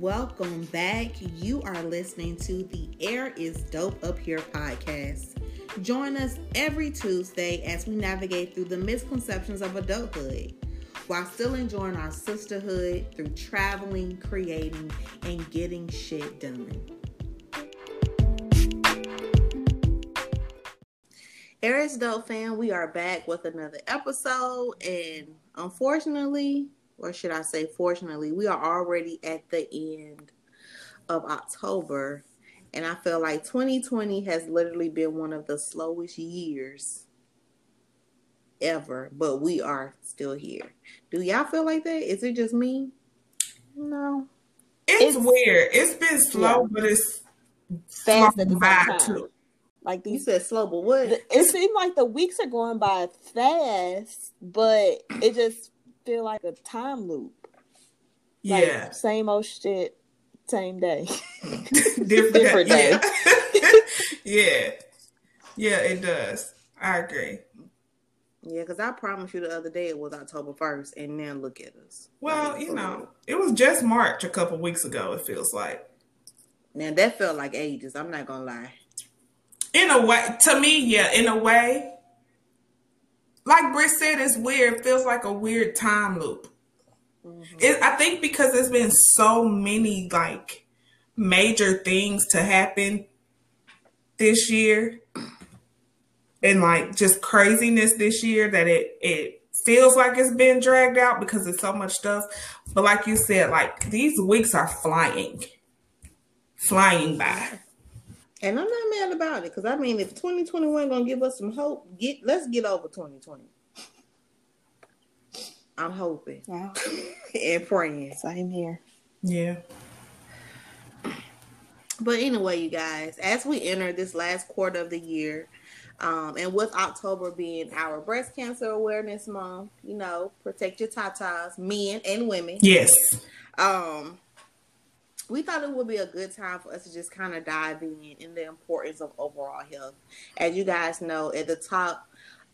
Welcome back. You are listening to the Air is Dope Up Here podcast. Join us every Tuesday as we navigate through the misconceptions of adulthood while still enjoying our sisterhood through traveling, creating, and getting shit done. Air is Dope fan, we are back with another episode, and unfortunately, or should I say, fortunately, we are already at the end of October, and I feel like 2020 has literally been one of the slowest years ever, but we are still here. Do y'all feel like that? Is it just me? No. It's, it's weird. It's been slow, yeah. but it's fast at the same time. Too. Like these, you said slow, but what? It seems like the weeks are going by fast, but it just feel like a time loop. Yeah. Same old shit, same day. Different, Different day. Yeah. yeah. Yeah, it does. I agree. Yeah, because I promised you the other day it was October 1st, and now look at us. Well, like, you know, it was just March a couple weeks ago, it feels like. Now, that felt like ages. I'm not going to lie. In a way, to me, yeah, in a way, like Britt said, it's weird. It feels like a weird time loop. Mm-hmm. It, I think because there's been so many like major things to happen this year and like just craziness this year that it it feels like it's been dragged out because there's so much stuff. But like you said, like these weeks are flying, flying by. And I'm not mad about it because I mean, if 2021 gonna give us some hope, get let's get over 2020. I'm hoping yeah. and praying. Same here. Yeah. But anyway, you guys, as we enter this last quarter of the year, um, and with October being our breast cancer awareness month, you know, protect your tatas, men and women. Yes. Um, we thought it would be a good time for us to just kind of dive in in the importance of overall health. As you guys know, at the top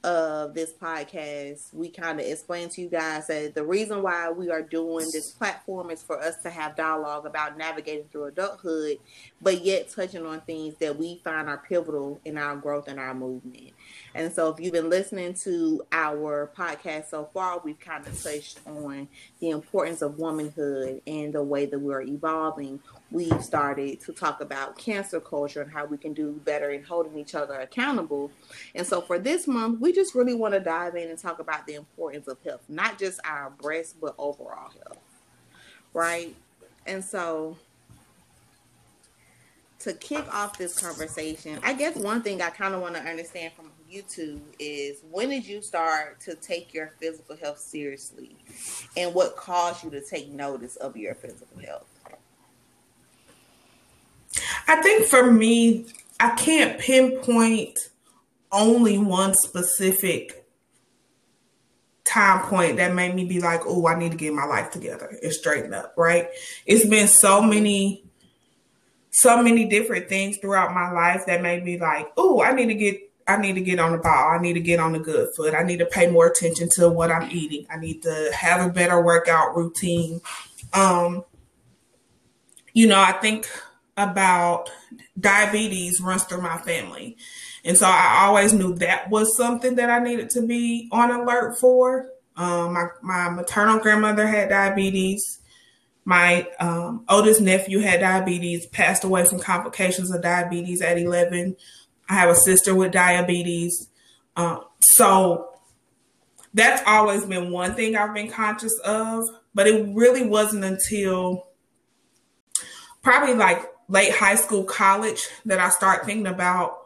of this podcast, we kind of explain to you guys that the reason why we are doing this platform is for us to have dialogue about navigating through adulthood, but yet touching on things that we find are pivotal in our growth and our movement. And so, if you've been listening to our podcast so far, we've kind of touched on the importance of womanhood and the way that we're evolving. We've started to talk about cancel culture and how we can do better in holding each other accountable. And so, for this month, we just really want to dive in and talk about the importance of health, not just our breast, but overall health. Right? And so, to kick off this conversation, I guess one thing I kind of want to understand from you is when did you start to take your physical health seriously and what caused you to take notice of your physical health? I think for me, I can't pinpoint only one specific time point that made me be like, oh, I need to get my life together and straighten up, right? It's been so many so many different things throughout my life that made me like, oh, I need to get I need to get on the ball. I need to get on the good foot. I need to pay more attention to what I'm eating. I need to have a better workout routine. Um, you know, I think about diabetes runs through my family. And so I always knew that was something that I needed to be on alert for. Um, my, my maternal grandmother had diabetes. My um, oldest nephew had diabetes, passed away from complications of diabetes at 11. I have a sister with diabetes. Um, so that's always been one thing I've been conscious of, but it really wasn't until probably like late high school, college that I start thinking about,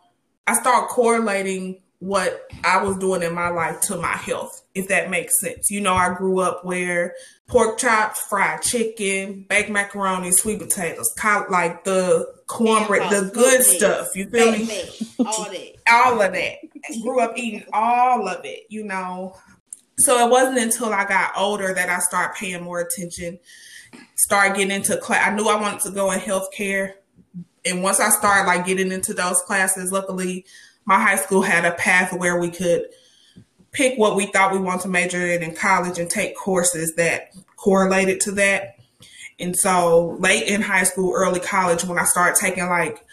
I start correlating what I was doing in my life to my health, if that makes sense. You know, I grew up where pork chops, fried chicken, baked macaroni, sweet potatoes, like the cornbread, the good stuff. You feel me? All that. all of that. grew up eating all of it, you know. So it wasn't until I got older that I started paying more attention, started getting into class. I knew I wanted to go in healthcare. And once I started like getting into those classes, luckily my high school had a path where we could pick what we thought we wanted to major in in college and take courses that correlated to that. And so late in high school, early college, when I started taking like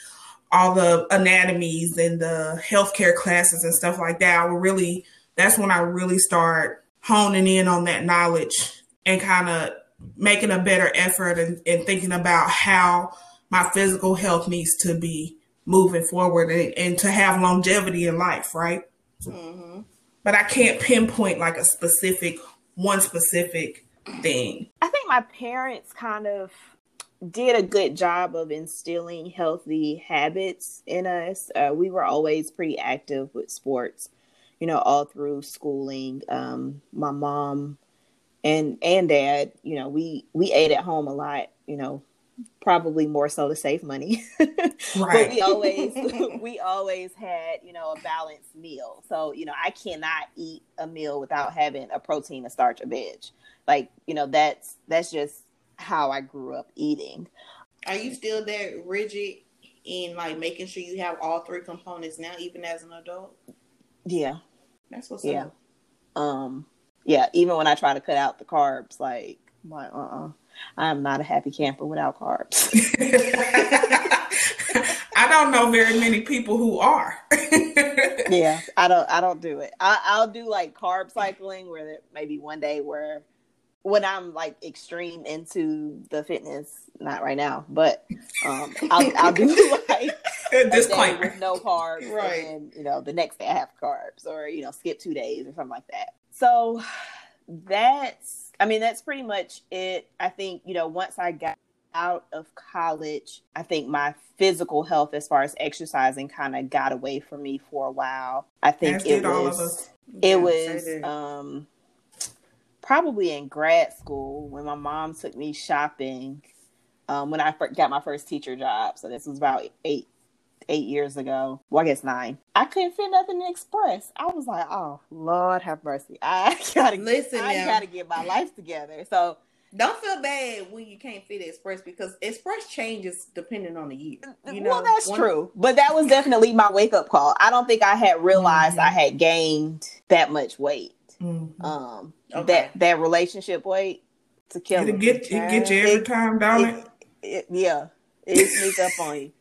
all the anatomies and the healthcare classes and stuff like that, I really, that's when I really start honing in on that knowledge and kind of making a better effort and, and, thinking about how my physical health needs to be moving forward and, and to have longevity in life, right? Mm-hmm. But I can't pinpoint like a specific, one specific thing. I think my parents kind of did a good job of instilling healthy habits in us. Uh, we were always pretty active with sports, you know, all through schooling. Um, my mom and and dad, you know, we we ate at home a lot, you know, probably more so to save money. right. but we always we always had, you know, a balanced meal. So, you know, I cannot eat a meal without having a protein, a starch, a veg. Like, you know, that's that's just how I grew up eating. Are you still that rigid in like making sure you have all three components now, even as an adult? Yeah. That's what's yeah. Up. Um yeah, even when I try to cut out the carbs, like my uh uh-uh. I'm not a happy camper without carbs. I don't know very many people who are. yeah, I don't. I don't do it. I, will do like carb cycling, where maybe one day where when I'm like extreme into the fitness, not right now, but um, I'll, I'll do like disclaimer with no carbs, right? And you know, the next day I have carbs, or you know, skip two days or something like that. So that's, I mean, that's pretty much it. I think you know, once I got out of college, I think my physical health, as far as exercising, kind of got away from me for a while. I think it was, it yeah, was, um probably in grad school when my mom took me shopping um, when I got my first teacher job. So this was about eight eight years ago. Well, I guess nine. I couldn't fit nothing in Express. I was like, oh Lord have mercy. I gotta listen. I now. gotta get my life together. So don't feel bad when you can't fit Express because Express changes depending on the year. You know, well, that's one... true. But that was definitely my wake up call. I don't think I had realized mm-hmm. I had gained that much weight. Mm-hmm. Um, okay. that that relationship weight to kill it get it get you every it, time, don't it, it? Yeah, it sneaks up on you.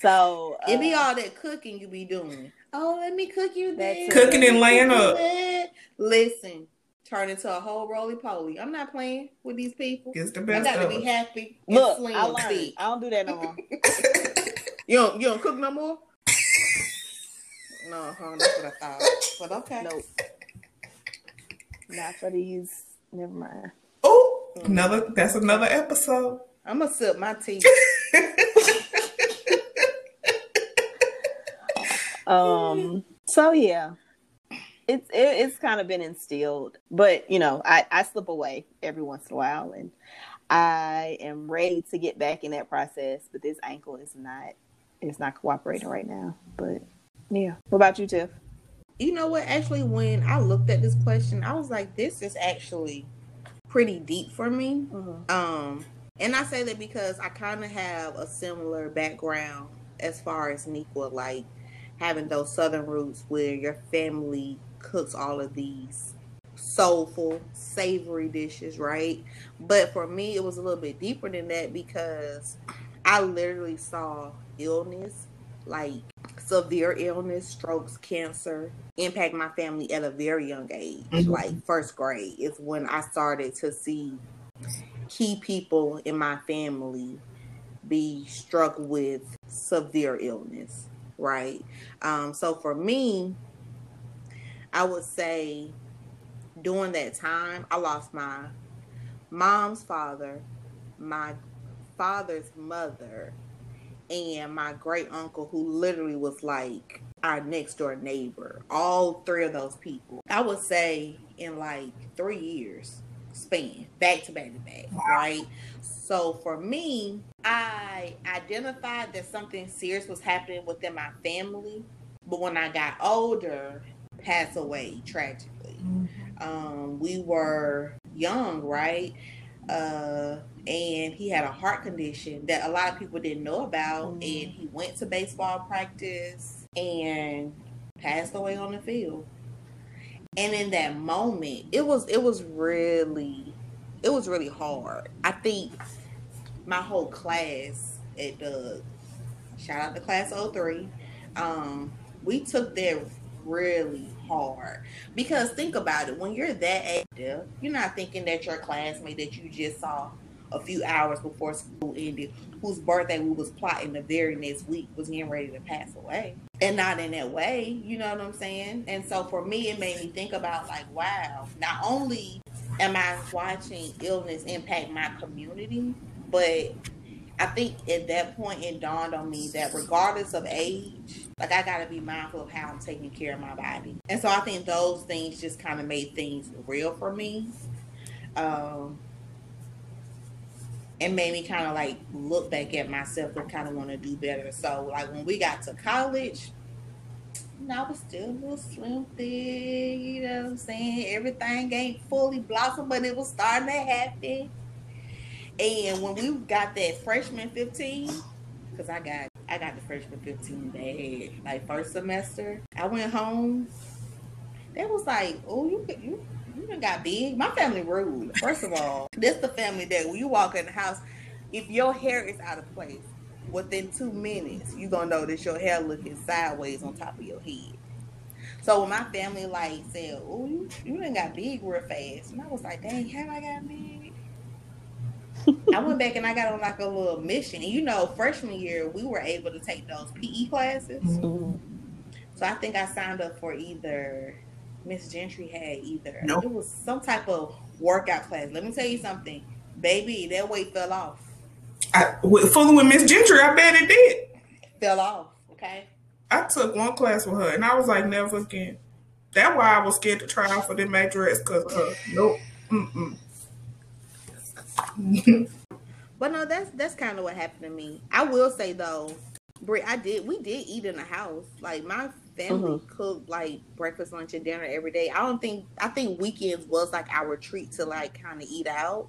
So uh, it be all that cooking you be doing. Oh, let me cook you that. Cooking and laying up. Listen, turn into a whole roly poly. I'm not playing with these people. Gets the best. I gotta be happy. Look, I learned. I don't do that no more. you don't. You don't cook no more. No, huh, that's what I thought. But okay. Nope. Not for these. Never mind. Oh, mm. another. That's another episode. I'm gonna sip my tea. um. So yeah, it's it, it's kind of been instilled, but you know, I I slip away every once in a while, and I am ready to get back in that process. But this ankle is not it's not cooperating right now. But yeah, what about you, Tiff? you know what? Actually, when I looked at this question, I was like, this is actually pretty deep for me. Mm-hmm. Um, and I say that because I kind of have a similar background as far as Nequa, like having those southern roots where your family cooks all of these soulful, savory dishes, right? But for me, it was a little bit deeper than that because I literally saw illness, like severe illness, strokes, cancer, impact my family at a very young age. Mm-hmm. Like first grade is when I started to see key people in my family be struck with severe illness, right? Um, so for me, I would say during that time, I lost my mom's father, my father's mother, and my great uncle, who literally was like our next door neighbor. All three of those people, I would say, in like three years span, back to back to back, right? So for me, I identified that something serious was happening within my family, but when I got older, passed away tragically. Mm-hmm. Um, we were young, right? Uh, and he had a heart condition that a lot of people didn't know about. Mm-hmm. And he went to baseball practice and passed away on the field. And in that moment, it was it was really it was really hard. I think my whole class at the shout out to class 03, um, we took that really hard because think about it when you're that active you're not thinking that your classmate that you just saw a few hours before school ended whose birthday we was plotting the very next week was getting ready to pass away and not in that way you know what i'm saying and so for me it made me think about like wow not only am i watching illness impact my community but I think at that point it dawned on me that regardless of age, like I gotta be mindful of how I'm taking care of my body. And so I think those things just kind of made things real for me. Um, and made me kind of like look back at myself and kind of want to do better. So like when we got to college, I was still a little slim thick, you know what I'm saying? Everything ain't fully blossomed, but it was starting to happen. And when we got that freshman 15, because I got I got the freshman 15 day, like first semester, I went home. They was like, oh, you you you got big. My family rude. First of all, this the family that when you walk in the house, if your hair is out of place, within two minutes, you gonna notice your hair looking sideways on top of your head. So when my family like said, "Oh, you you done got big real fast," and I was like, "Dang, how I got big?" I went back and I got on like a little mission. And you know, freshman year we were able to take those PE classes. Mm-hmm. So I think I signed up for either Miss Gentry had either. Nope. It was some type of workout class. Let me tell you something, baby, that weight fell off. I, fooling with Miss Gentry, I bet it did. Fell off. Okay. I took one class with her, and I was like, never again. That's why I was scared to try out for the MAC dress because of uh, her. Nope. Mm-mm. but no, that's that's kind of what happened to me. I will say though, Brie, I did we did eat in the house. Like my family mm-hmm. cooked like breakfast, lunch, and dinner every day. I don't think I think weekends was like our treat to like kind of eat out.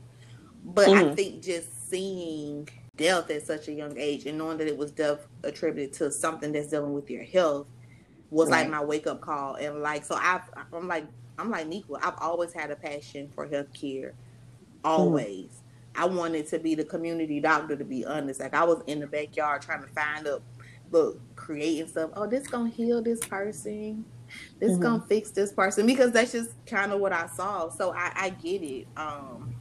But mm-hmm. I think just seeing death at such a young age and knowing that it was death attributed to something that's dealing with your health was right. like my wake up call. And like so I I'm like I'm like Nico. I've always had a passion for healthcare always. Mm. I wanted to be the community doctor to be honest. Like I was in the backyard trying to find up look, creating stuff. Oh, this gonna heal this person. This mm-hmm. gonna fix this person because that's just kind of what I saw. So I, I get it. Um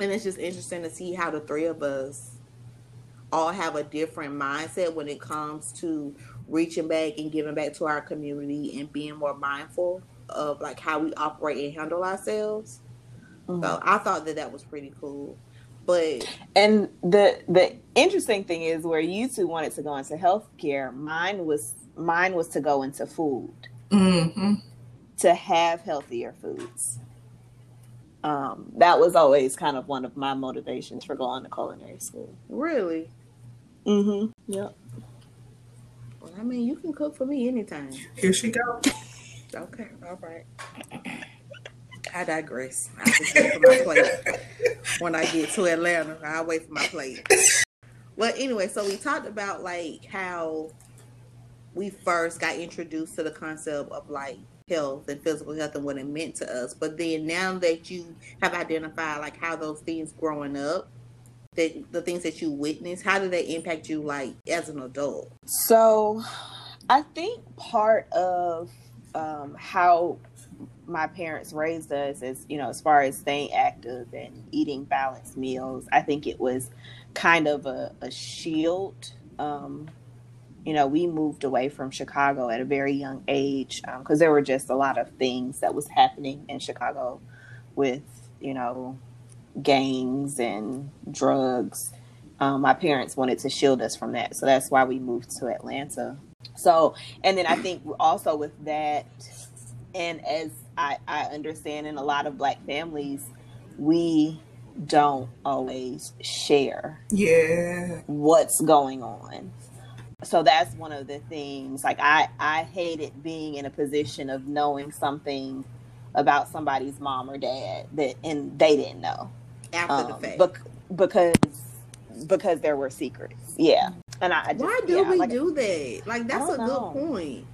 and it's just interesting to see how the three of us all have a different mindset when it comes to reaching back and giving back to our community and being more mindful of like how we operate and handle ourselves. Mm-hmm. So I thought that that was pretty cool. But and the the interesting thing is where you two wanted to go into healthcare, mine was mine was to go into food. Mm-hmm. To have healthier foods. Um, that was always kind of one of my motivations for going to culinary school. Really? Mm-hmm. Yep. Well, I mean, you can cook for me anytime. Here she goes. okay. All right. I digress. I'll just wait for my plate. when I get to Atlanta, I'll wait for my plate. Well, anyway, so we talked about like how we first got introduced to the concept of like health and physical health and what it meant to us. But then now that you have identified like how those things growing up, that the things that you witnessed, how do they impact you like as an adult? So I think part of um, how my parents raised us as you know as far as staying active and eating balanced meals i think it was kind of a, a shield. Um, you know we moved away from chicago at a very young age because um, there were just a lot of things that was happening in chicago with you know gangs and drugs. Um, my parents wanted to shield us from that so that's why we moved to atlanta. So and then i think also with that and as I, I understand in a lot of black families, we don't always share yeah. what's going on. So that's one of the things like i i hated being in a position of knowing something about somebody's mom or dad that and they didn't know. After um, the fact. bec- because because there were secrets. Yeah. And i I just, why do yeah, we like, do that? Like that's a know. good point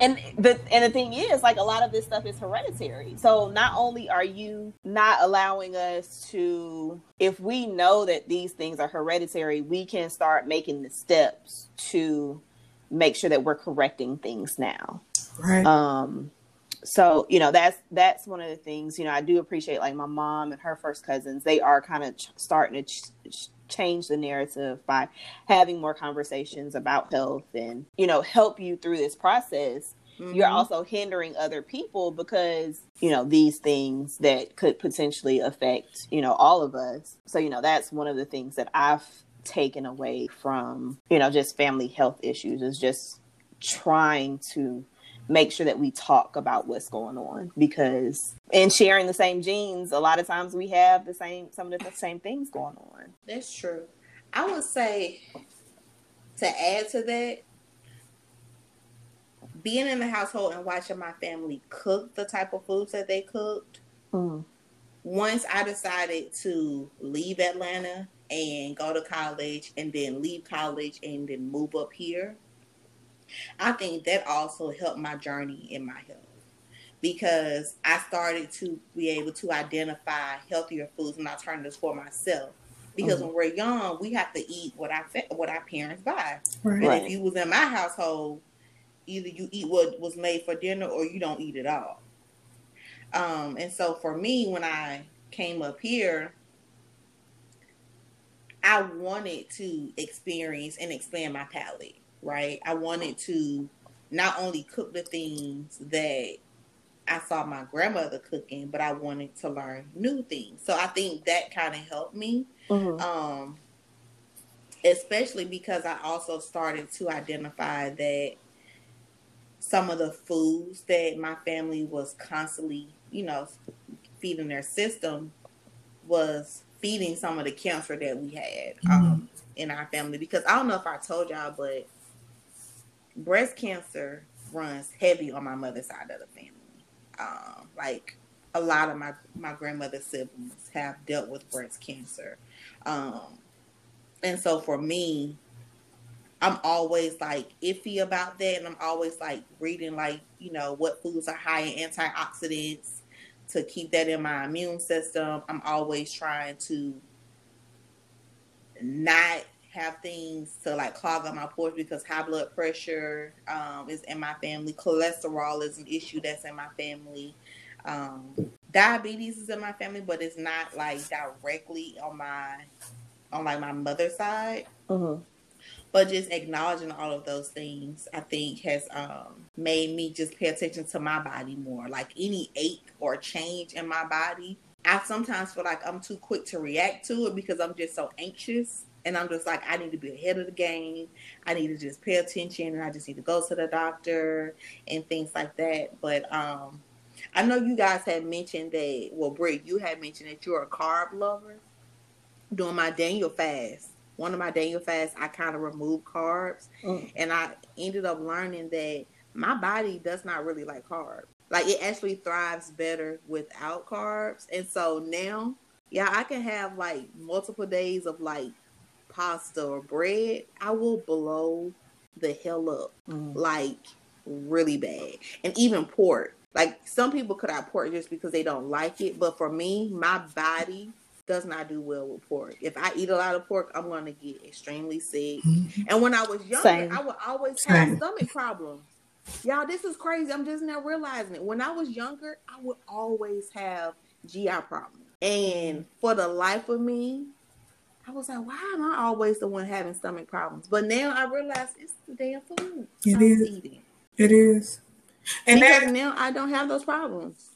and the and the thing is like a lot of this stuff is hereditary. So not only are you not allowing us to if we know that these things are hereditary we can start making the steps to make sure that we're correcting things now. Right. um so you know that's that's one of the things you know i do appreciate like my mom and her first cousins. They are kind of ch- starting to ch- change the narrative by having more conversations about health and you know help you through this process you're Mhm. also hindering other people because you know these things that could potentially affect you know all of us so you know that's one of the things that i've taken away from you know just family health issues is just trying to make sure that we talk about what's going on because in sharing the same genes a lot of times we have the same some of the same things going on That's true. I would say to add to that, being in the household and watching my family cook the type of foods that they cooked. Mm. Once I decided to leave Atlanta and go to college and then leave college and then move up here, I think that also helped my journey in my health because I started to be able to identify healthier foods and alternatives for myself. Because Mhm. when we're young, we have to eat what our fa- what our parents buy. right. And if you was in my household, either you eat what was made for dinner or you don't eat at all. Um, and so for me, when I came up here, I wanted to experience and expand my palate, right? I wanted to not only cook the things that I saw my grandmother cooking, but I wanted to learn new things. So I think that kind of helped me Mhm. um especially because i also started to identify that some of the foods that my family was constantly you know feeding their system was feeding some of the cancer that we had um in our family because i don't know if i told y'all but breast cancer runs heavy on my mother's side of the family um like a lot of my my grandmother's siblings have dealt with breast cancer um, and so for me, I'm always like iffy about that. And I'm always like reading, like, you know, what foods are high in antioxidants to keep that in my immune system. I'm always trying to not have things to like clog up my pores because high blood pressure um, is in my family. Cholesterol is an issue that's in my family. Um, diabetes is in my family, but it's not like directly on my on like my mother's side. Mhm. But just acknowledging all of those things, I think, has um, made me just pay attention to my body more. Like any ache or change in my body, I sometimes feel like I'm too quick to react to it because I'm just so anxious. And I'm just like, I need to be ahead of the game. I need to just pay attention and I just need to go to the doctor and things like that. But um, I know you guys had mentioned that, well, Britt, you had mentioned that you're a carb lover. During my Daniel fast, one of my Daniel fasts, I kind of removed carbs. Mm. And I ended up learning that my body does not really like carbs. Like it actually thrives better without carbs. And so now, yeah, I can have like multiple days of like pasta or bread. I will blow the hell up Mhm. like really bad. And even pork. Like some people could have pork just because they don't like it, but for me, my body does not do well with pork. If I eat a lot of pork, I'm going to get extremely sick. Mhm. And when I was younger, Same. I would always Same. have stomach problems. Y'all, this is crazy. I'm just now realizing it. When I was younger, I would always have GI problems. And for the life of me, I was like, why am I always the one having stomach problems? But now I realize it's the damn food It I was is. eating. It is. And that now I don't have those problems.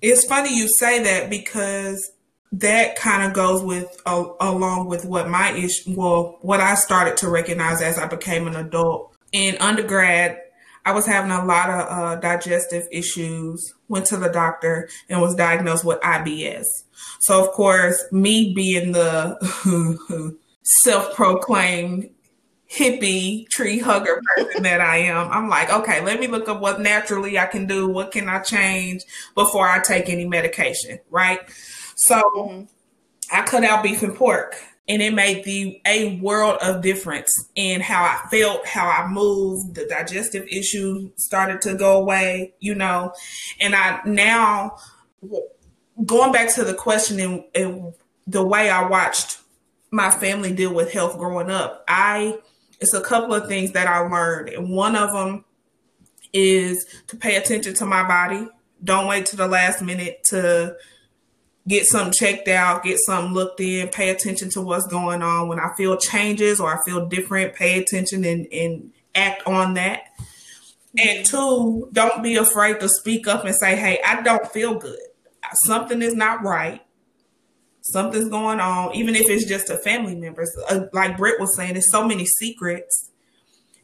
it's funny you say that because that kind of goes with uh, along with what my issue well what i started to recognize as i became an adult in undergrad i was having a lot of uh, digestive issues went to the doctor and was diagnosed with ibs so of course me being the self-proclaimed hippie tree hugger person that i am i'm like okay let me look up what naturally i can do what can i change before I take any medication, right? So Mhm. I cut out beef and pork. And it made the a world of difference in how I felt, how I moved. The digestive issue started to go away, you know, and I now going back to the question and, and the way I watched my family deal with health growing up. I it's a couple of things that I learned, and one of them is to pay attention to my body. Don't wait to the last minute to get something checked out, get something looked in, pay attention to what's going on. When I feel changes or I feel different, pay attention and, and act on that. And two, don't be afraid to speak up and say, hey, I don't feel good. Something is not right. Something's going on, even if it's just a family member. Uh, like Britt was saying, there's so many secrets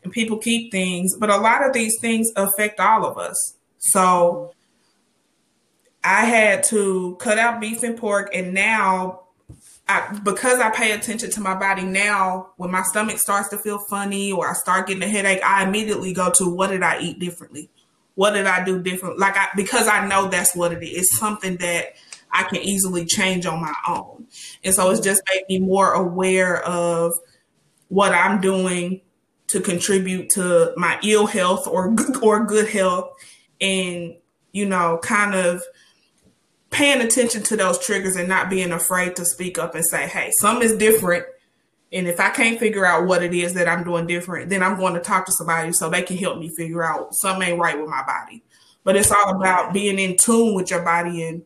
and people keep things, but a lot of these things affect all of us. So I had to cut out beef and pork, and now I, because I pay attention to my body now, when my stomach starts to feel funny or I start getting a headache, I immediately go to what did I eat differently? What did I do different? Like I because I know that's what it is. It's something that I can easily change on my own. And so it's just made me more aware of what I'm doing to contribute to my ill health or or good health and you know kind of paying attention to those triggers and not being afraid to speak up and say hey something is different and if i can't figure out what it is that i'm doing different then i'm going to talk to somebody so they can help me figure out something ain't right with my body but it's all about being in tune with your body and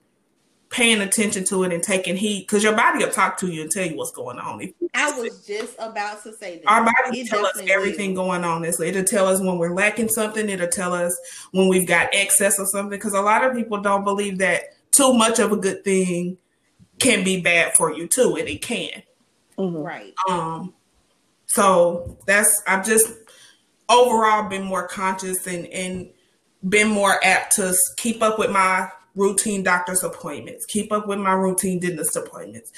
paying attention to it and taking heed because your body will talk to you and tell you what's going on. I was just about to say that. Our body will tell us everything will. going on. It'll tell us when we're lacking something. It'll tell us when we've got excess of something because a lot of people don't believe that too much of a good thing can be bad for you too, and it can. Mm-hmm. Right. Um. So that's I've just overall been more conscious and and been more apt to keep up with my routine doctor's appointments, keep up with my routine dentist appointments.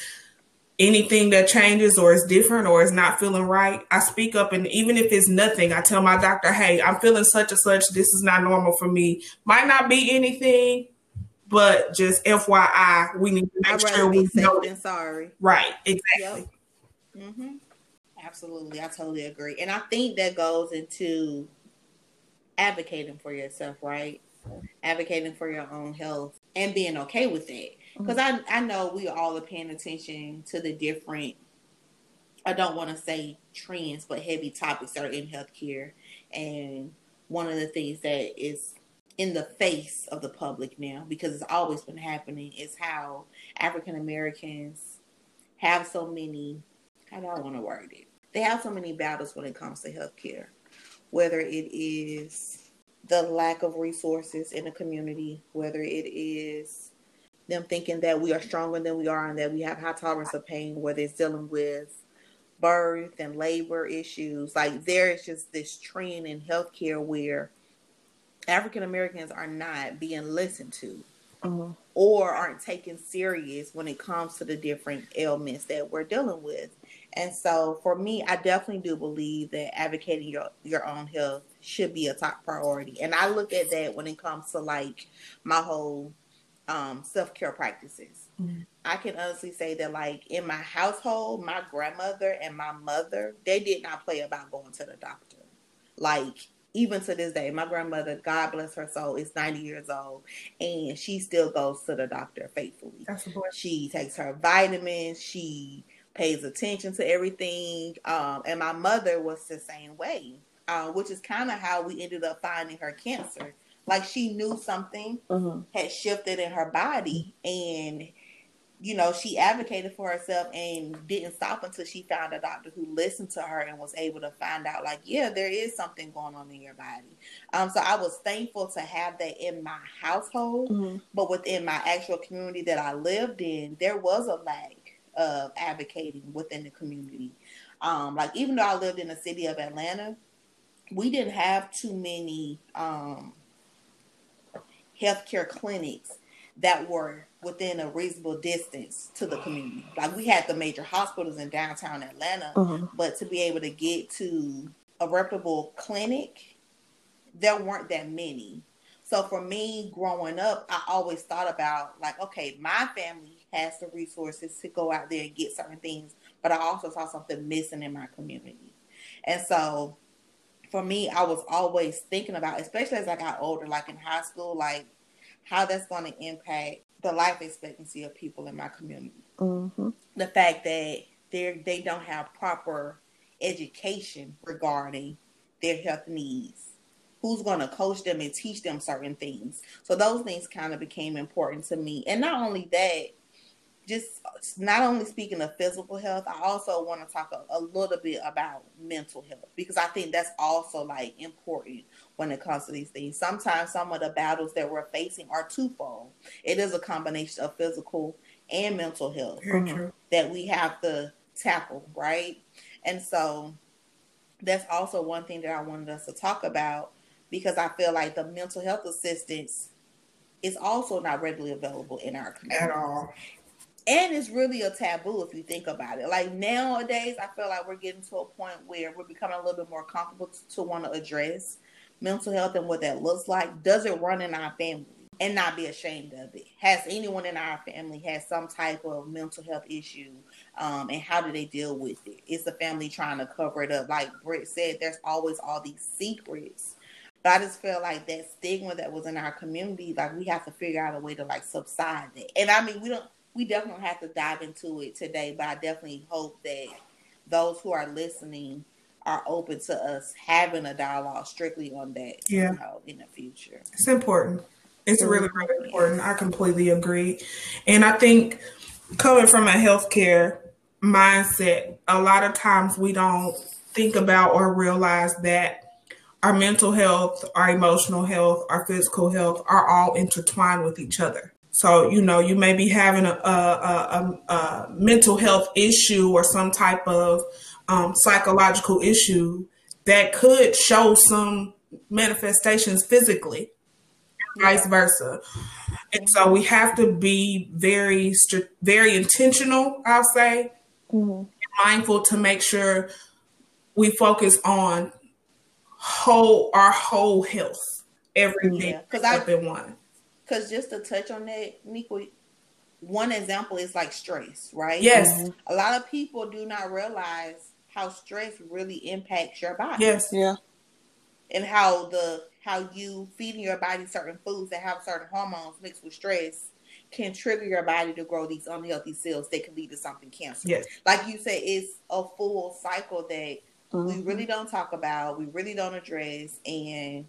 Anything that changes or is different or is not feeling right, I speak up. And even if it's nothing, I tell my doctor, hey, I'm feeling such and such. This is not normal for me. Might not be anything, but just FYI, we need to make sure we know. Than sorry. Right. Exactly. Yep. Mm-hmm. Absolutely. I totally agree. And I think that goes into advocating for yourself, right? advocating for your own health and being okay with it. Because mm-hmm. I, I know we all are paying attention to the different, I don't want to say trends, but heavy topics that are in healthcare. And one of the things that is in the face of the public now, because it's always been happening, is how African Americans have so many, how do I want to word it? They have so many battles when it comes to healthcare, whether it is the lack of resources in the community, whether it is them thinking that we are stronger than we are and that we have high tolerance of pain, whether it's dealing with birth and labor issues. Like there is just this trend in healthcare where African Americans are not being listened to mm-hmm. or aren't taken serious when it comes to the different ailments that we're dealing with. And so for me, I definitely do believe that advocating your, your own health should be a top priority. And I look at that when it comes to like my whole um, self care practices. Mm-hmm. I can honestly say that, like in my household, my grandmother and my mother, they did not play about going to the doctor. Like even to this day, my grandmother, God bless her soul, is 90 years old and she still goes to the doctor faithfully. She takes her vitamins, she pays attention to everything. Um, and my mother was the same way, uh, which is kind of how we ended up finding her cancer. Like she knew something mm-hmm. had shifted in her body, and you know she advocated for herself and didn't stop until she found a doctor who listened to her and was able to find out, like, yeah, there is something going on in your body. Um, so I was thankful to have that in my household, mm-hmm. but within my actual community that I lived in, there was a lack of advocating within the community. Um, like even though I lived in the city of Atlanta, we didn't have too many um, healthcare clinics that were within a reasonable distance to the community. Like we had the major hospitals in downtown Atlanta, mm-hmm. but to be able to get to a reputable clinic, there weren't that many. So for me, growing up, I always thought about like, okay, my family has the resources to go out there and get certain things, but I also saw something missing in my community. And so for me, I was always thinking about, especially as I got older, like in high school, like how that's going to impact the life expectancy of people in my community. Mm-hmm. The fact that they they don't have proper education regarding their health needs. Who's going to coach them and teach them certain things? So those things kind of became important to me. And not only that, just not only speaking of physical health, I also want to talk a, a, little bit about mental health because I think that's also like important when it comes to these things. Sometimes some of the battles that we're facing are twofold. It is a combination of physical and mental health that we have to tackle, right? And so that's also one thing that I wanted us to talk about because I feel like the mental health assistance is also not readily available in our community at all. And it's really a taboo if you think about it. Like nowadays, I feel like we're getting to a point where we're becoming a little bit more comfortable to, to want to address mental health and what that looks like. Does it run in our family? and not be ashamed of it. Has anyone in our family had some type of mental health issue um, and how do they deal with it? Is the family trying to cover it up? Like Britt said, there's always all these secrets. But I just feel like that stigma that was in our community, like we have to figure out a way to like subside it. And I mean, we don't, we definitely have to dive into it today. But I definitely hope that those who are listening are open to us having a dialogue strictly on that. Yeah, in the future, it's important. It's mm-hmm. really, really important. I completely agree, and I think coming from a healthcare mindset, a lot of times we don't think about or realize that our mental health, our emotional health, our physical health are all intertwined with each other. So, you know, you may be having a, a, a, a mental health issue or some type of um, psychological issue that could show some manifestations physically, vice versa. And so we have to be very, very intentional, I'll say, mm-hmm. mindful to make sure we focus on whole our whole health everything yeah, because I been one. Because just to touch on that, Nico, one example is like stress, right? Yes. Mm-hmm. A lot of people do not realize how stress really impacts your body. Yes. Yeah. And how the how you feeding your body certain foods that have certain hormones mixed with stress can trigger your body to grow these unhealthy cells that can lead to something cancer. Yes. Like you said, it's a full cycle that mm-hmm. we really don't talk about, we really don't address, and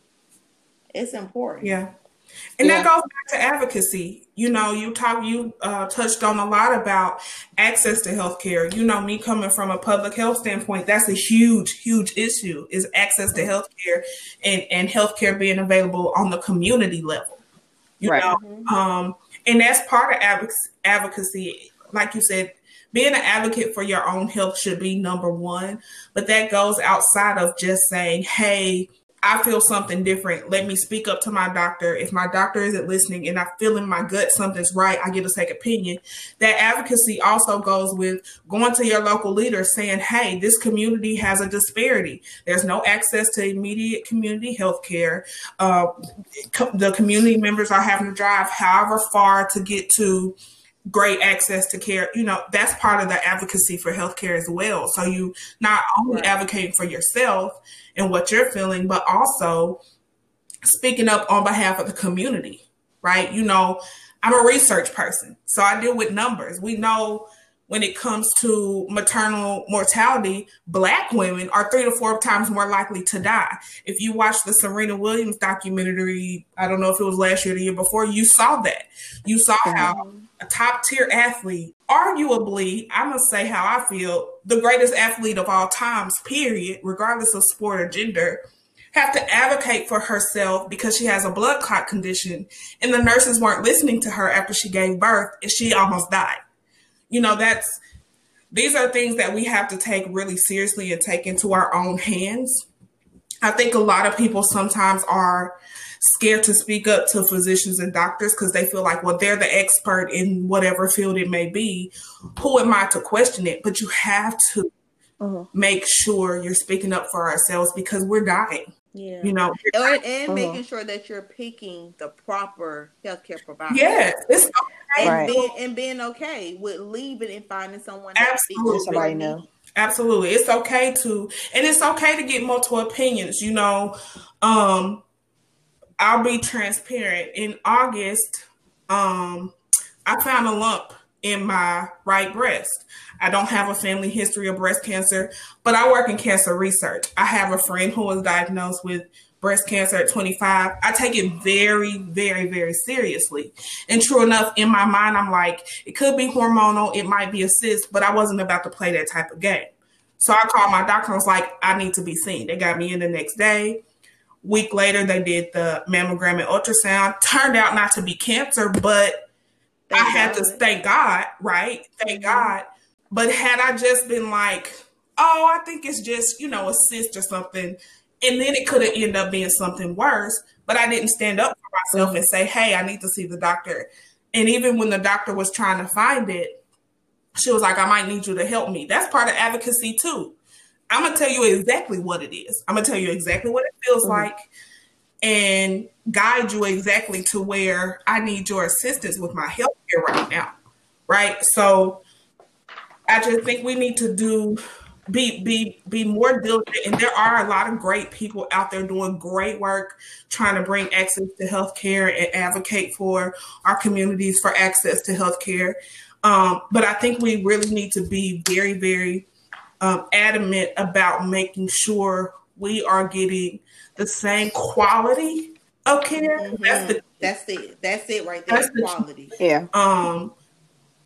it's important. Yeah. And yeah. that goes back to advocacy. You know, you talk, you uh, touched on a lot about access to healthcare. You know, me coming from a public health standpoint, that's a huge, huge issue is access to healthcare and and healthcare being available on the community level. You right. know, mm-hmm. um, and that's part of advocacy. Like you said, being an advocate for your own health should be number one, but that goes outside of just saying, "Hey." I feel something different. Let me speak up to my doctor. If my doctor isn't listening and I feel in my gut something's right, I get a second opinion. That advocacy also goes with going to your local leader saying, hey, this community has a disparity. There's no access to immediate community health care. Uh, co- the community members are having to drive however far to get to great access to care. You know, that's part of the advocacy for healthcare as well. So you not only advocating for yourself and what you're feeling, but also speaking up on behalf of the community, right? You know, I'm a research person, so I deal with numbers. We know when it comes to maternal mortality, black women are three to four times more likely to die. If you watch the Serena Williams documentary, I don't know if it was last year or the year before, you saw that. You saw how a top tier athlete, arguably, I'm gonna say how I feel, the greatest athlete of all times, period, regardless of sport or gender, have to advocate for herself because she has a blood clot condition and the nurses weren't listening to her after she gave birth and she almost died. You know, that's these are things that we have to take really seriously and take into our own hands. I think a lot of people sometimes are scared to speak up to physicians and doctors because they feel like, well, they're the expert in whatever field it may be. Who am I to question it? But you have to uh-huh. make sure you're speaking up for ourselves because we're dying. Yeah. You know, Or, and Mhm. making sure that you're picking the proper healthcare provider. yes, it's okay. And, Right. being, and being okay with leaving and finding someone that Absolutely. your Somebody needs. know. Absolutely. It's okay to and it's okay to get multiple opinions, you know. Um I'll be transparent. In August, um I found a lump in my right breast. I don't have a family history of breast cancer, but I work in cancer research. I have a friend who was diagnosed with breast cancer at 25. I take it very, very, very seriously. And true enough, in my mind, I'm like, it could be hormonal, it might be a cyst, but I wasn't about to play that type of game. So I called my doctor and was like, I need to be seen. They got me in the next day. Week later, they did the mammogram and ultrasound. Turned out not to be cancer, but I Thank had to thank God, right? Thank Mhm. God. But had I just been like, oh, I think it's just, you know, a cyst or something, and then it could have ended up being something worse. But I didn't stand up for myself and say, hey, I need to see the doctor. And even when the doctor was trying to find it, she was like, I might need you to help me. That's part of advocacy too. I'm gonna tell you exactly what it is. I'm gonna tell you exactly what it feels Mhm. like and guide you exactly to where I need your assistance with my health care right now. Right. So I just think we need to do be be be more diligent and there are a lot of great people out there doing great work trying to bring access to healthcare and advocate for our communities for access to healthcare. Um, but I think we really need to be very, very um, adamant about making sure we are getting the same quality of care. Mhm. That's the That's it. That's it right there. That's the- Quality. Yeah. um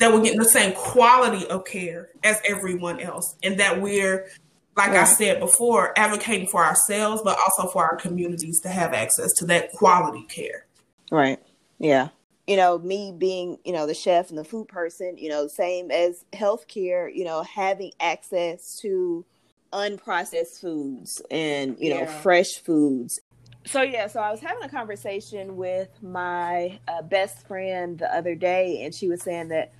that we're getting the same quality of care as everyone else and that we're like i said before advocating for ourselves but also for our communities to have access to that quality care Right. Yeah. You know, me being, you know, the chef and the food person, you know, same as healthcare, you know, having access to unprocessed foods and, you know, fresh foods. So, yeah, so I was having a conversation with my uh, best friend the other day, and she was saying that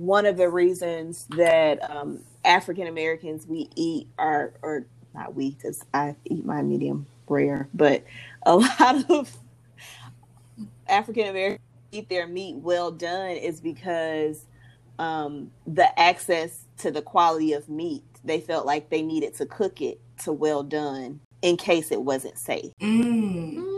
one of the reasons that um, African Americans we eat are, or not we, because I eat my medium rare, but a lot of African Americans eat their meat well done is because um, the access to the quality of meat, they felt like they needed to cook it to well done in case it wasn't safe. mm.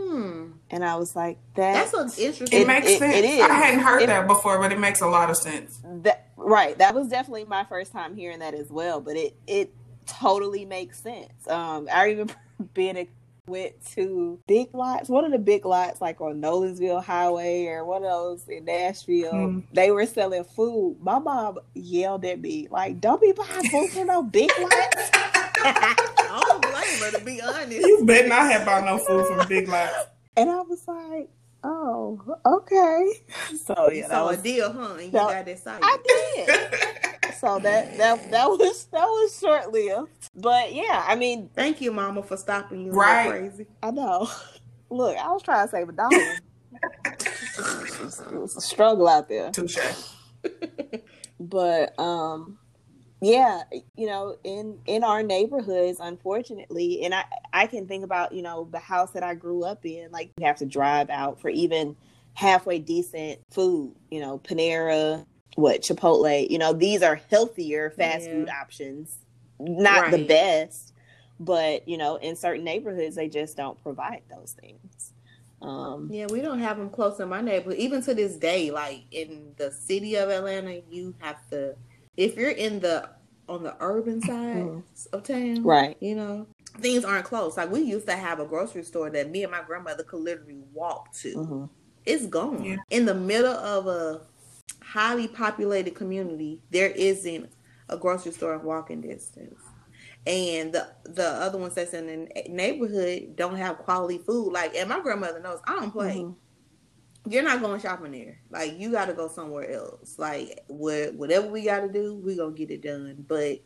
And I was like, that, That's an interesting. it, It- makes it- sense it is. i hadn't heard It- that before but it makes a lot of sense that right. That was definitely my first time hearing that as well, but it it totally makes sense. Um, I remember being a went to big lots, one of the big lots like on Nolensville Highway or one of those in Nashville. Hmm. They were selling food. My mom yelled at me like, "Don't be buying food from no big lots." I don't blame her to be honest. you better not have bought no food from big lots And I was like, "Oh, okay." So You yeah, that saw was a deal, huh? And you that- got excited. I did. so that that that was that was short lived. But yeah, I mean, Thank you, Mama, for stopping you. Right. Right. Crazy. I know. Look, I was trying to save a dollar. it was a struggle out there. touche But um yeah, you know, in in our neighborhoods, unfortunately, and I I can think about, you know, the house that I grew up in, like you have to drive out for even halfway decent food, you know, Panera, what, Chipotle, you know, these are healthier fast Yeah. food options. Not the best, but you know, in certain neighborhoods they just don't provide those things. Um Yeah, we don't have them close in my neighborhood. Even to this day, like in the city of Atlanta, you have to if you're in the on the urban side Mhm. of town, right. You know, things aren't close. Like we used to have a grocery store that me and my grandmother could literally walk to. hmm It's gone Yeah. in the middle of a highly populated community. There isn't a grocery store in walking distance. And the the other ones that's in the neighborhood don't have quality food. Like, and my grandmother knows I don't play Mhm. You're not going shopping there. Like you got to go somewhere else. Like what, whatever we got to do, we gonna get it done. But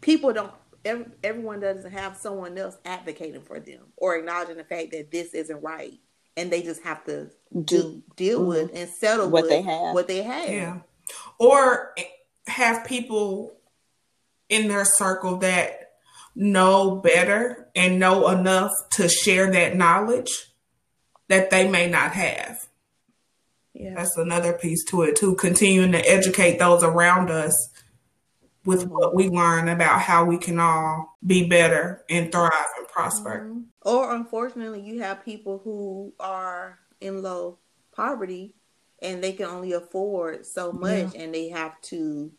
people don't. Every, everyone doesn't have someone else advocating for them or acknowledging the fact that this isn't right, and they just have to Do do deal mm-hmm. with and settle What with they have. What they have. Yeah. Or have people in their circle that know better and know enough to share that knowledge that they may not have. Yeah. That's another piece to it too. Continuing to educate those around us with what we learn about how we can all be better and thrive and prosper. Mm-hmm. Or unfortunately, you have people who are in low poverty and they can only afford so much yeah. and they have to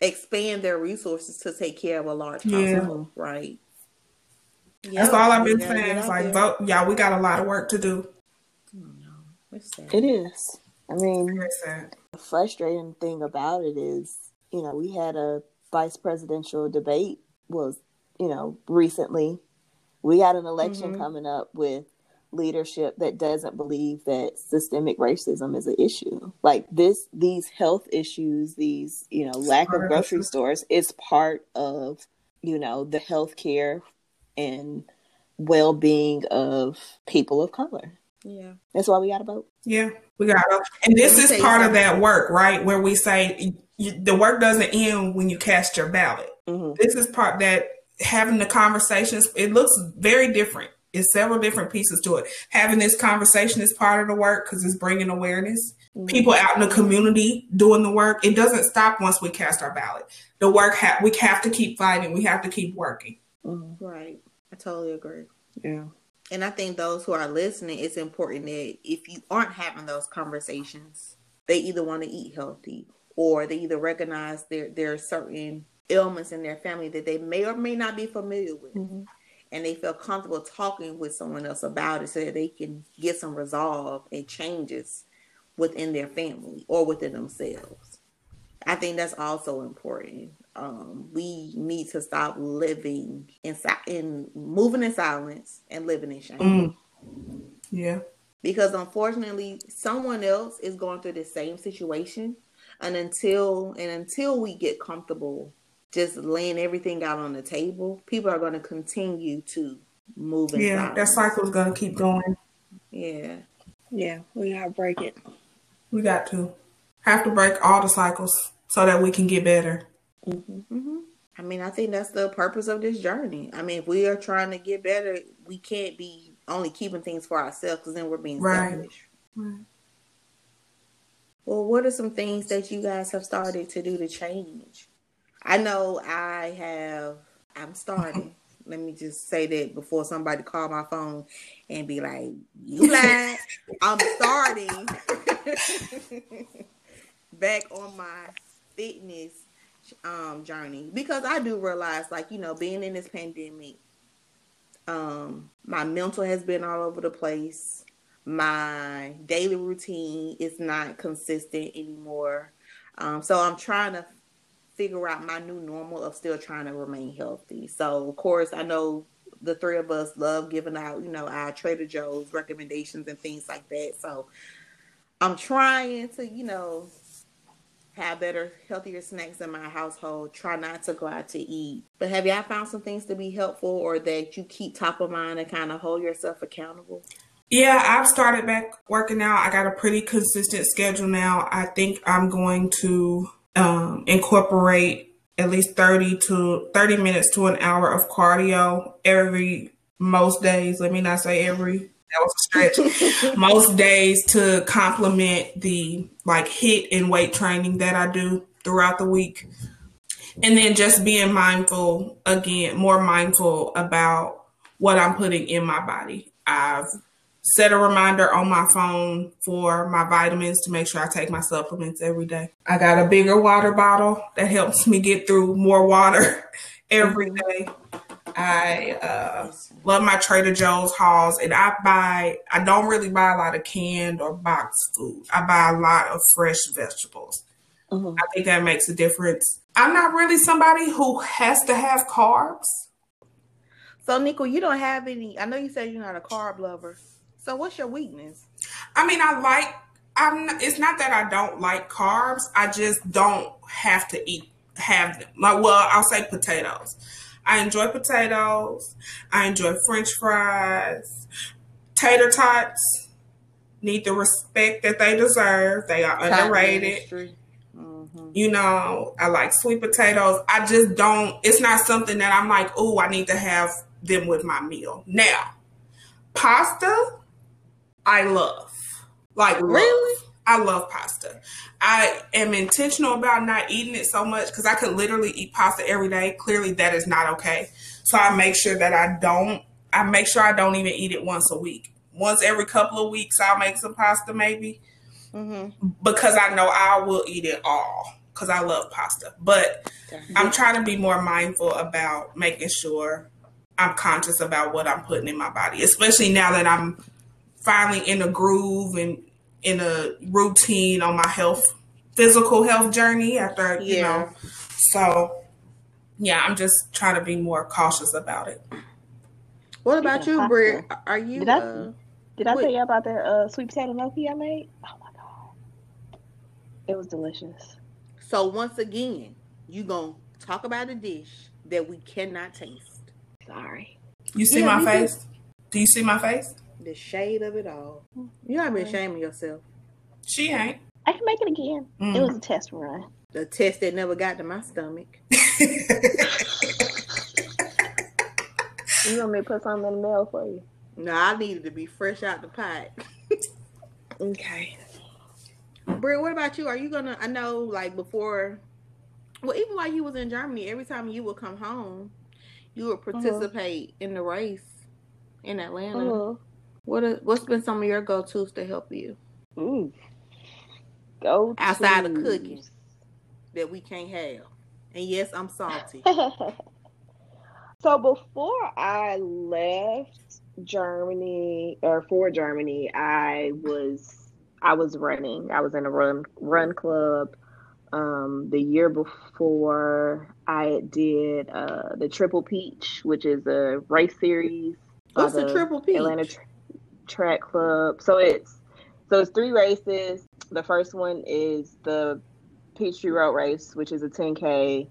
expand their resources to take care of a large household, yeah. right? That's all I've been saying. It's like, vote, yeah, we got a lot of work to do. It is. I mean, the frustrating thing about it is, you know, we had a vice presidential debate was, you know, recently. We got an election mm-hmm. coming up with leadership that doesn't believe that systemic racism is an issue. Like this these health issues, these, you know, lack of grocery stores is part of, you know, the healthcare and well-being of people of color. Yeah. That's why we got to vote. Yeah, we got to. And this is part of that work, right? Where we say you, the work doesn't end when you cast your ballot. Mm-hmm. This is part that having the conversations, it looks very different. It's several different pieces to it. Having this conversation is part of the work because it's bringing awareness. Mm-hmm. People out in the community doing the work. It doesn't stop once we cast our ballot. The work, ha- we have to keep fighting. We have to keep working. Mm-hmm. Right. I totally agree. Yeah. And I think those who are listening, it's important that if you aren't having those conversations, they either want to eat healthy or they either recognize there there are certain ailments in their family that they may or may not be familiar with. Mm-hmm. And they feel comfortable talking with someone else about it so that they can get some resolve and changes within their family or within themselves. I think that's also important um, we need to stop living in, in moving in silence and living in shame. Mm. Yeah. Because unfortunately, someone else is going through the same situation, and until and until we get comfortable just laying everything out on the table, people are going to continue to move. In yeah, silence. that cycle's going to keep going. Yeah. Yeah, we gotta break it. We got to have to break all the cycles so that we can get better. Mm-hmm. Mm-hmm. I mean, I think that's the purpose of this journey. I mean, if we are trying to get better, we can't be only keeping things for ourselves because then we're being right. selfish. Right. Well, what are some things that you guys have started to do to change? I know I have. I'm starting. Let me just say that before somebody call my phone and be like, "You lied." I'm starting back on my fitness um journey. Because I do realize like you know being in this pandemic um my mental has been all over the place. My daily routine is not consistent anymore. Um so I'm trying to figure out my new normal of still trying to remain healthy. So of course I know the three of us love giving out you know our Trader Joe's recommendations and things like that. So I'm trying to you know have better, healthier snacks in my household. Try not to go out to eat. But have y'all found some things to be helpful or that you keep top of mind and kind of hold yourself accountable? Yeah, I've started back working out. I got a pretty consistent schedule now. I think I'm going to um, incorporate at least 30 to 30 minutes to an hour of cardio every most days. Let me not say every that was a stretch. Most days to complement the like HIIT and weight training that I do throughout the week. And then just being mindful again, more mindful about what I'm putting in my body. I've set a reminder on my phone for my vitamins to make sure I take my supplements every day. I got a bigger water bottle that helps me get through more water every day. I uh, love my Trader Joe's hauls, and I buy. I don't really buy a lot of canned or boxed food. I buy a lot of fresh vegetables. Mm-hmm. I think that makes a difference. I'm not really somebody who has to have carbs. So, Nico, you don't have any. I know you said you're not a carb lover. So, what's your weakness? I mean, I like. I'm. It's not that I don't like carbs. I just don't have to eat have them. Like, well, I'll say potatoes. I enjoy potatoes. I enjoy French fries. Tater tots need the respect that they deserve. They are underrated. Mm-hmm. You know, I like sweet potatoes. I just don't. It's not something that I'm like, oh, I need to have them with my meal. Now, pasta, I love. Like really. I love pasta. I am intentional about not eating it so much because I could literally eat pasta every day. Clearly, that is not okay. So I make sure that I don't. I make sure I don't even eat it once a week. Once every couple of weeks, I'll make some pasta maybe mm-hmm. because I know I will eat it all because I love pasta. But I'm trying to be more mindful about making sure I'm conscious about what I'm putting in my body, especially now that I'm finally in a groove and in a routine on my health, physical health journey after, you know. So, yeah, I'm just trying to be more cautious about it. What about you, Britt? Are you? Did I, uh, did I tell you about that uh, sweet potato gnocchi I made? Oh my god, it was delicious. So once again, you gonna talk about a dish that we cannot taste. Sorry. You see yeah, my face? Do. do you see my face? The shade of it all. You gotta be ashamed of yourself. She ain't. I can make it again. Mm. It was a test run. The test that never got to my stomach. you want me to put something in the mail for you? No, I needed to be fresh out the pot. okay. Brie, what about you? Are you gonna? I know, like before, well, even while you was in Germany, every time you would come home, you would uh-huh. participate uh-huh. in the race in Atlanta. Uh-huh. What are, what's been some of your go tos to help you? Ooh. Go outside of cooking that we can't have. And yes, I'm salty. so before I left Germany or for Germany, I was I was running. I was in a run run club. Um, the year before, I did uh, the Triple Peach, which is a race series. What's the, the Triple Peach? Atlanta track club. So it's so it's three races. The first one is the Peachtree Road Race, which is a 10K.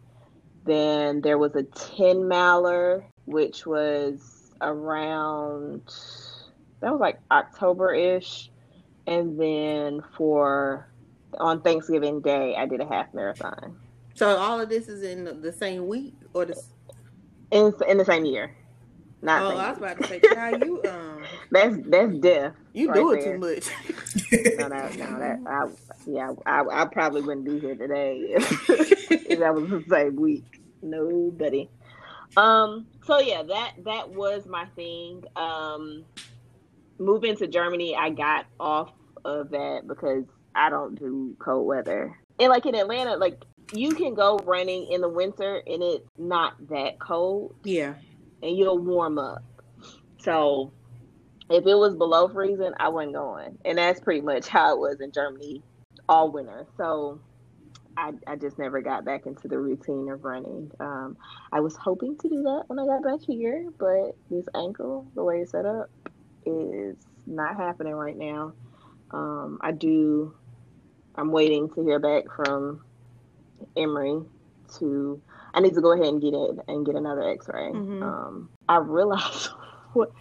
Then there was a 10 miler, which was around that was like October ish. And then for on Thanksgiving Day, I did a half marathon. So all of this is in the same week or the in in the same year. Not oh, I was about to say, child, you um, that's that's death. You right do it there. too much. no, no, no. That I, yeah, I, I probably wouldn't be here today if, if that was the same week. Nobody. Um. So yeah, that that was my thing. Um, moving to Germany, I got off of that because I don't do cold weather. And like in Atlanta, like you can go running in the winter and it's not that cold. Yeah and you'll warm up. So if it was below freezing, I wasn't going. And that's pretty much how it was in Germany all winter. So I, I just never got back into the routine of running. Um, I was hoping to do that when I got back here, but this ankle, the way it's set up, is not happening right now. Um, I do, I'm waiting to hear back from Emory to I need to go ahead and get it and get another X-ray. Mm-hmm. Um, I realized what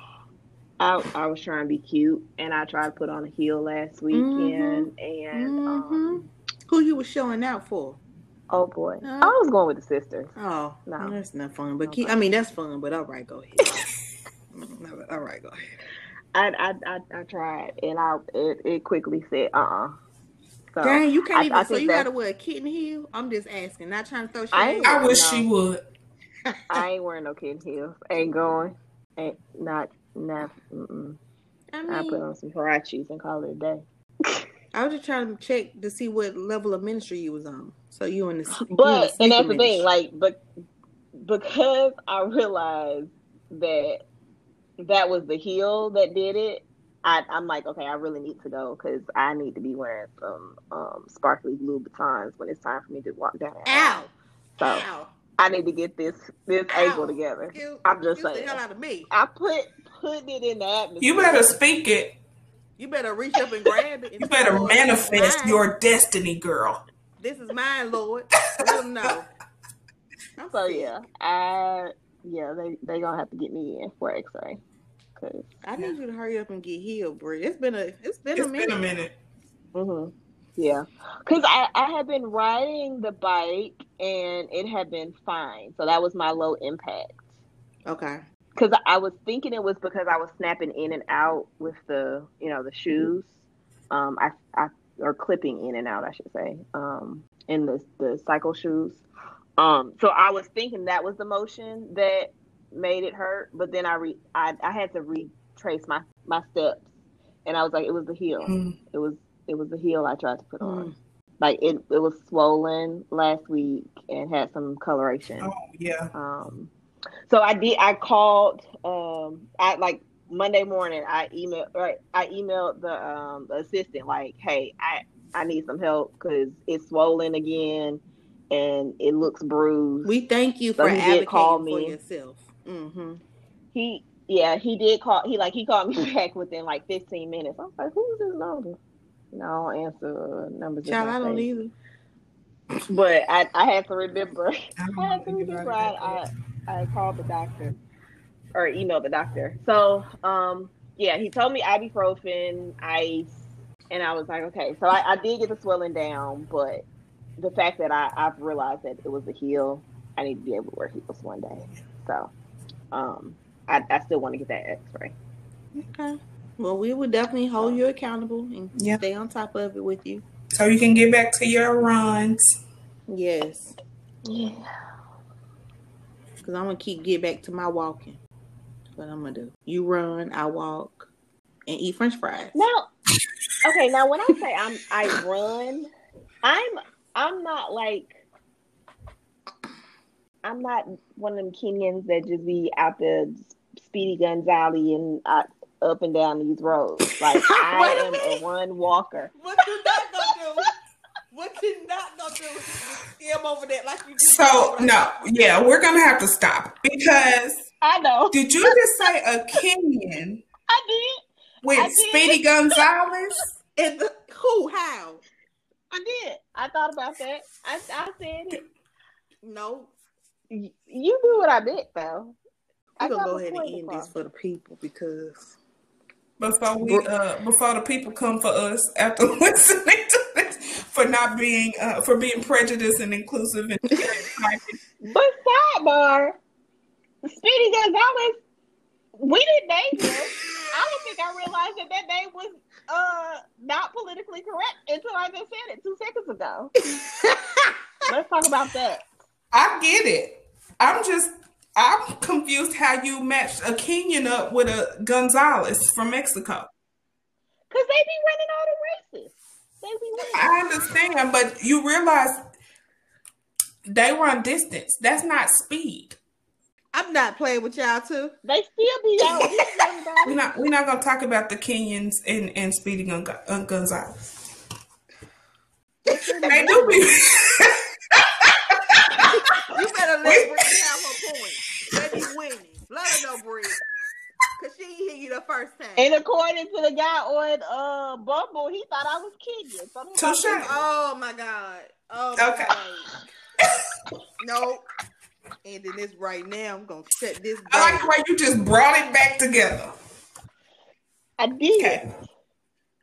I, I was trying to be cute, and I tried to put on a heel last weekend, mm-hmm. and mm-hmm. Um, who you was showing out for? Oh boy, uh, I was going with the sisters. Oh, no, that's not fun. But keep, I mean, that's fun. But all right, go ahead. all right, go ahead. I, I I I tried, and I it, it quickly said, uh uh-uh. So Dang, you can't I, even. I so you gotta wear a kitten heel. I'm just asking, not trying to throw shit. I, I wish no. she would. I ain't wearing no kitten heels. Ain't going. Ain't not. Not. Mm-mm. I, mean, I put on some huaraches and call it a day. I was just trying to check to see what level of ministry you was on. So you in the but and that's the thing, like, but because I realized that that was the heel that did it, I, am like, okay, I really need to go because I need to be wearing some um, sparkly batons when it's time for me to walk down. Ow! So Ow. I need to get this this Ow. ankle together. You, I'm just saying. The hell out of me. I put put it in the atmosphere. You better speak it. You better reach up and grab it. And you better manifest your destiny, girl. This is mine, Lord. I don't know. so yeah, I yeah they they gonna have to get me in for X-ray. Cause I need you to hurry up and get healed, Brie. It's been a it's been it's a minute. Been a minute. Mm-hmm. Yeah, because I I had been riding the bike and it had been fine, so that was my low impact. Okay. Because I was thinking it was because I was snapping in and out with the you know the shoes, um I I or clipping in and out I should say um in the the cycle shoes, um so I was thinking that was the motion that made it hurt, but then I re I I had to retrace my my steps, and I was like it was the heel, Mm. it was it was the heel I tried to put on. Mm. Like it, it was swollen last week and had some coloration. Oh yeah. Um, so I did. I called. Um, I like Monday morning. I emailed. Right, I emailed the um the assistant like, hey, I I need some help because it's swollen again and it looks bruised. We thank you So for he did advocating call for yourself. Mm-hmm. he yeah he did call. He like he called me back within like 15 minutes. I was like, who's this number? No, I don't answer numbers. in Child, I don't either. But I, I had to remember. I I had to know remember. I, I, I called the doctor or emailed the doctor. So, um, yeah, he told me ibuprofen, ice, and I was like, okay. So I, I did get the swelling down, but the fact that I, I've realized that it was a heel, I need to be able to wear heels one day. So, um, I, I still want to get that X-ray. Okay. Well, we will definitely hold you accountable and Yeah. stay on top of it with you. So you can get back to your runs. Yes. Yeah. Because I'm going to keep get back to my walking. What I'm going to do. You run, I walk, and eat french fries. Now, okay. Now, when I say I'm I run, I'm I'm not like I'm not one of them Kenyans that just be out there Speedy Gonzales and uh, up and down these roads. Like I am minute. a one walker. What you not going to do? What you not going to do is skim over that like you just So no, yeah, we're gonna have to stop because I know. did you just say a Kenyan I did. with I did. Speedy Gonzales? And the, who? How? I did. I thought about that. I I said it. No. Y- You knew what I meant, though. I I'm going to go ahead and end this for the people because Before we uh before the people come for us after listening to this for not being uh for being prejudiced and inclusive and stereotyping. But sidebar, Speedy Gonzales, we didn't name him. I don't think I realized that that name was uh not politically correct until I just said it two seconds ago. Let's talk about that. I get it. I'm just I'm confused how you matched a Kenyan up with a Gonzales from Mexico. Cause they be running all the races. They be winning. I understand, but you realize they run distance. That's not speed. I'm not playing with y'all too. They still be out hitting. We're not we're not gonna talk about the Kenyans and, and Speedy Gon- uh, Gonzales. They do be You better let Brittany have her point. Let me winning. Let her know, Brie. Because she ain't hear you the first time. And according to the guy on uh Bumble, he thought I was Kenyan. So he Touche. Oh my God. Oh my Okay. God. no. Ending this right now. I'm gonna shut this I like the way you just brought it back together. I did. Okay.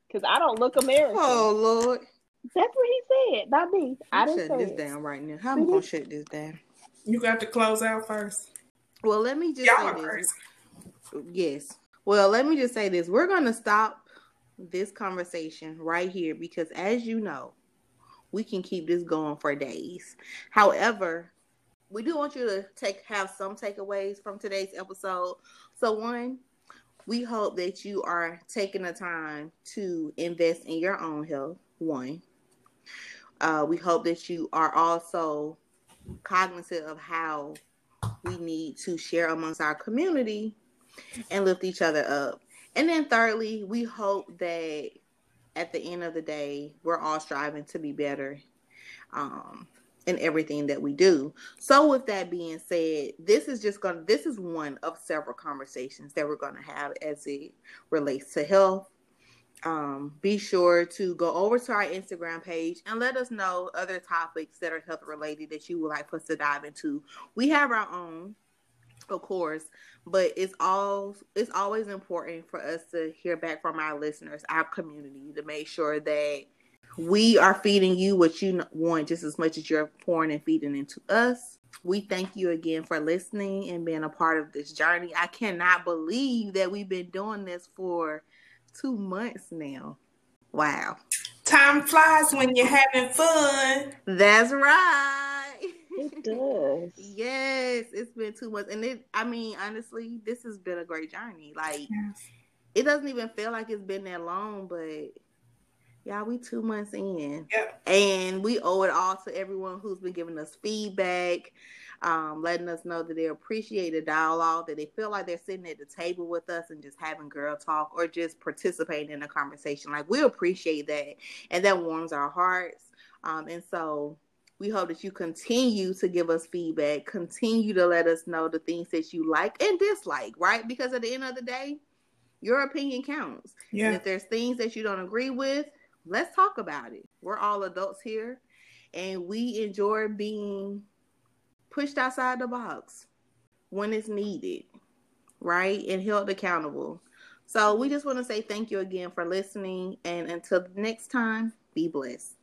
Because I don't look American. Oh Lord. That's what he said, not me. I I'm didn't shutting say this it. down right now. How am I gonna shut this down? You got to close out first. Well, let me just Y'all say this. Yes. Well, let me just say this. We're going to stop this conversation right here because, as you know, we can keep this going for days. However, we do want you to take have some takeaways from today's episode. So, one, we hope that you are taking the time to invest in your own health. One, uh, we hope that you are also cognizant of how we need to share amongst our community and lift each other up. And then thirdly, we hope that at the end of the day, we're all striving to be better um, in everything that we do. So with that being said, this is just going to this is one of several conversations that we're going to have as it relates to health. Um, be sure to go over to our Instagram page and let us know other topics that are health related that you would like us to dive into. We have our own, of course, but it's all it's always important for us to hear back from our listeners, our community, to make sure that We are feeding you what you want just as much as you're pouring and feeding into us. We thank you again for listening and being a part of this journey. I cannot believe that we've been doing this for two months now. Wow. Time flies when you're having fun. That's right. It does. yes, it's been two months. And it I mean, honestly, this has been a great journey. Like yes. it doesn't even feel like it's been that long, but yeah, we two months in. Yep. And we owe it all to everyone who's been giving us feedback, um, letting us know that they appreciate the dialogue, that they feel like they're sitting at the table with us and just having girl talk or just participating in a conversation. Like we appreciate that. And that warms our hearts. Um, and so we hope that you continue to give us feedback, continue to let us know the things that you like and dislike, right? Because at the end of the day, your opinion counts. Yeah. And if there's things that you don't agree with, let's talk about it. We're all adults here and we enjoy being pushed outside the box when it's needed, right? And held accountable. So we just want to say thank you again for listening. And until next time, be blessed.